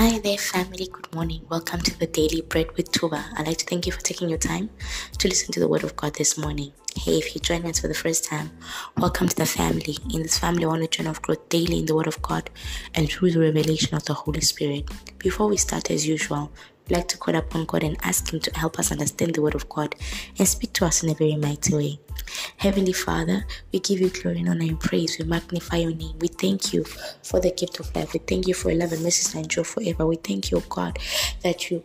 Hi there, family. Good morning. Welcome to the Daily Bread with Tuba. I'd like to thank you for taking your time to listen to the Word of God this morning. Hey, if you join us for the first time, welcome to the family. In this family, I want to journey of growth daily in the Word of God and through the revelation of the Holy Spirit. Before we start, as usual, I'd like to call upon God and ask Him to help us understand the Word of God and speak to us in a very mighty way. Heavenly Father, we give you glory and honor and praise. We magnify your name. We thank you for the gift of life. We thank you for 11 mercies and joy forever. We thank you, God, that you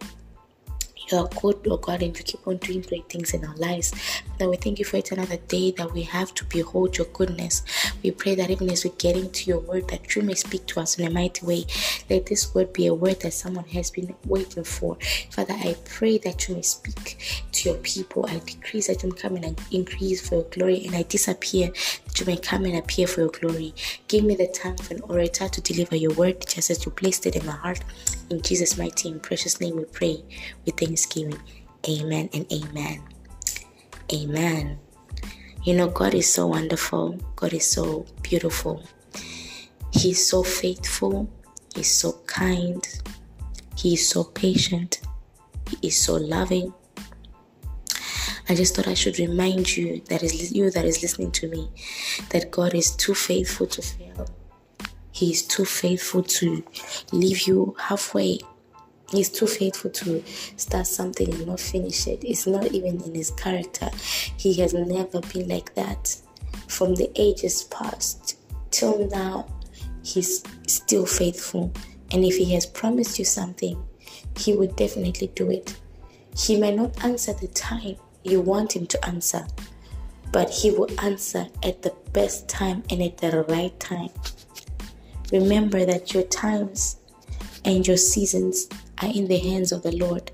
you are good, oh God, and you keep on doing great things in our lives. That we thank you for it another day that we have to behold your goodness. We pray that even as we get into your word, that you may speak to us in a mighty way. Let this word be a word that someone has been waiting for. Father, I pray that you may speak to your people. I decrease that you may come and increase for your glory, and I disappear you may come and appear for your glory. Give me the tongue of an orator to deliver your word just as you placed it in my heart. In Jesus' mighty and precious name we pray with thanksgiving. Amen and amen. Amen. You know, God is so wonderful. God is so beautiful. He's so faithful. He's so kind. He is so patient. He is so loving. I just thought I should remind you that is you that is listening to me that God is too faithful to fail. He is too faithful to leave you halfway. He's too faithful to start something and not finish it. It's not even in his character. He has never been like that. From the ages past till now, he's still faithful. And if he has promised you something, he will definitely do it. He may not answer the time you want him to answer, but he will answer at the best time and at the right time. Remember that your times and your seasons are in the hands of the Lord.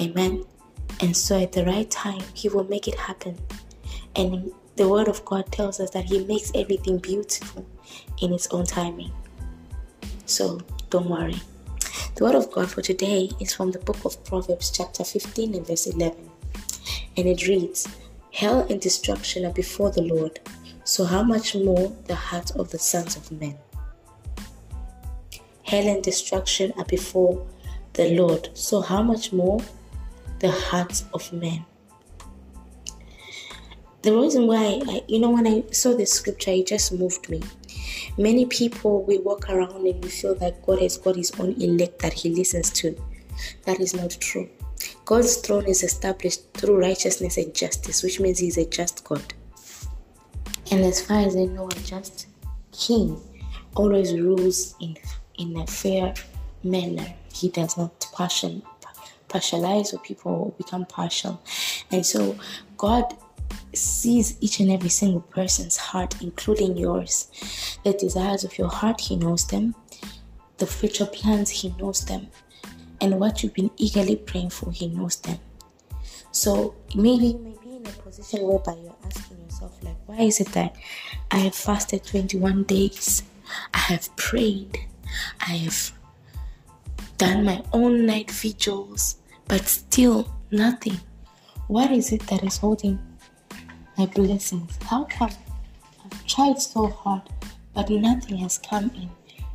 Amen. And so at the right time, He will make it happen. And the Word of God tells us that He makes everything beautiful in its own timing. So don't worry. The Word of God for today is from the book of Proverbs, chapter 15 and verse 11. And it reads Hell and destruction are before the Lord so how much more the heart of the sons of men? Hell and destruction are before the Lord, so how much more the hearts of men? The reason why, I, you know, when I saw this scripture, it just moved me. Many people, we walk around and we feel that God has got his own elect that he listens to. That is not true. God's throne is established through righteousness and justice, which means he's a just God. And as far as I know, a just king always rules in in a fair manner. He does not partial, partialize or people become partial. And so God sees each and every single person's heart, including yours. The desires of your heart, He knows them. The future plans, He knows them. And what you've been eagerly praying for, He knows them. So maybe you may be in a position whereby you're asking yourself, like, why is it that I have fasted 21 days? I have prayed. I have done my own night vigils, but still nothing. What is it that is holding my blessings? How come I've tried so hard, but nothing has come in?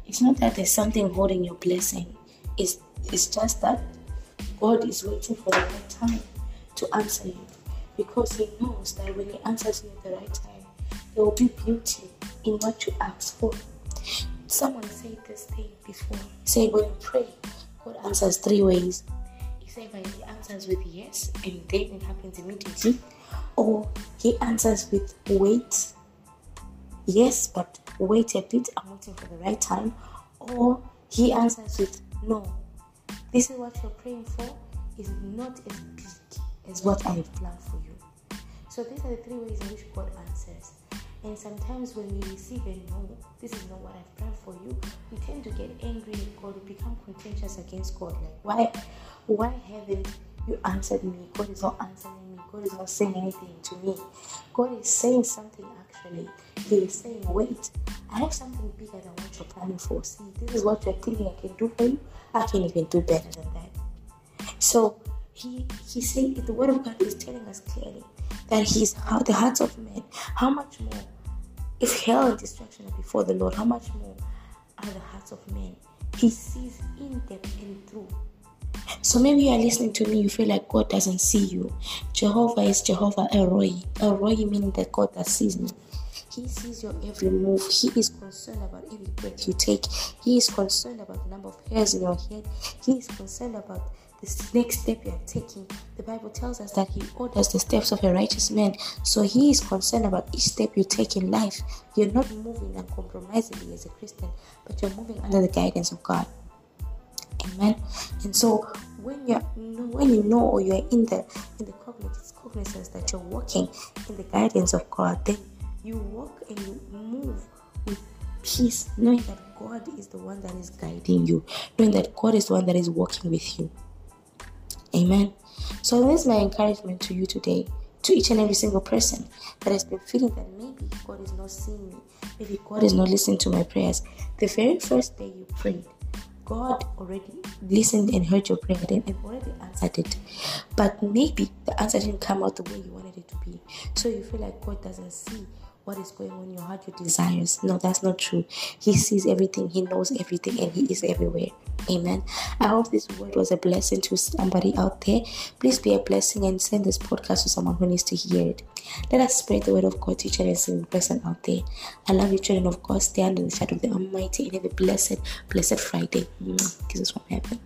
It's not that there's something holding your blessing. It's, it's just that God is waiting for the right time to answer you because He knows that when He answers you at the right time, there will be beauty in what you ask for. Someone said this thing before. Say when you pray, God answers three ways. He said, He answers with yes, and then it happens immediately, or He answers with wait, yes, but wait a bit, I'm waiting for the right time, or He answers with no. This is what you're praying for is not as big as what I have planned for you. So these are the three ways in which God answers. And sometimes when we receive a no, this is not what I've planned for you, we tend to get angry with God, we become contentious against God. Like, why why haven't you answered me? God is not answering me, God is not saying anything to me. God is saying something actually. He is saying, Wait, I have something bigger than what you're planning for. See, this is what you're thinking I can do for you. I can even do better than that. So he he said the word of God is telling us clearly that he's how the hearts of men. How much more if hell and destruction are before the Lord, how much more are the hearts of men? He sees in depth and through. So maybe you are listening to me, you feel like God doesn't see you. Jehovah is Jehovah El Roi. El Roi meaning that God that sees me. He sees your every move. He is concerned about every breath you take. He is concerned about the number of hairs in your head. He is concerned about the next step you are taking. The Bible tells us that He orders the steps of a righteous man. So He is concerned about each step you take in life. You're not moving uncompromisingly as a Christian, but you're moving under the guidance of God. Amen. And so when you when you know or you're in the in the cognizance that you're walking in the guidance of God, then you walk and you move with peace, knowing that God is the one that is guiding you, knowing that God is the one that is walking with you. Amen. So, this is my encouragement to you today, to each and every single person that has been feeling that maybe God is not seeing me, maybe God is not listening to my prayers. The very first day you prayed, God already listened and heard your prayer and already answered it. But maybe the answer didn't come out the way you wanted it to be. So you feel like God doesn't see what is going on in your heart, your desires. No, that's not true. He sees everything, He knows everything, and He is everywhere. Amen. I hope this word was a blessing to somebody out there. Please be a blessing and send this podcast to someone who needs to hear it. Let us spread the word of God to each and every person out there. I love you, children of God. Stay under the shadow of the Almighty and have a blessed, blessed Friday. Jesus from heaven.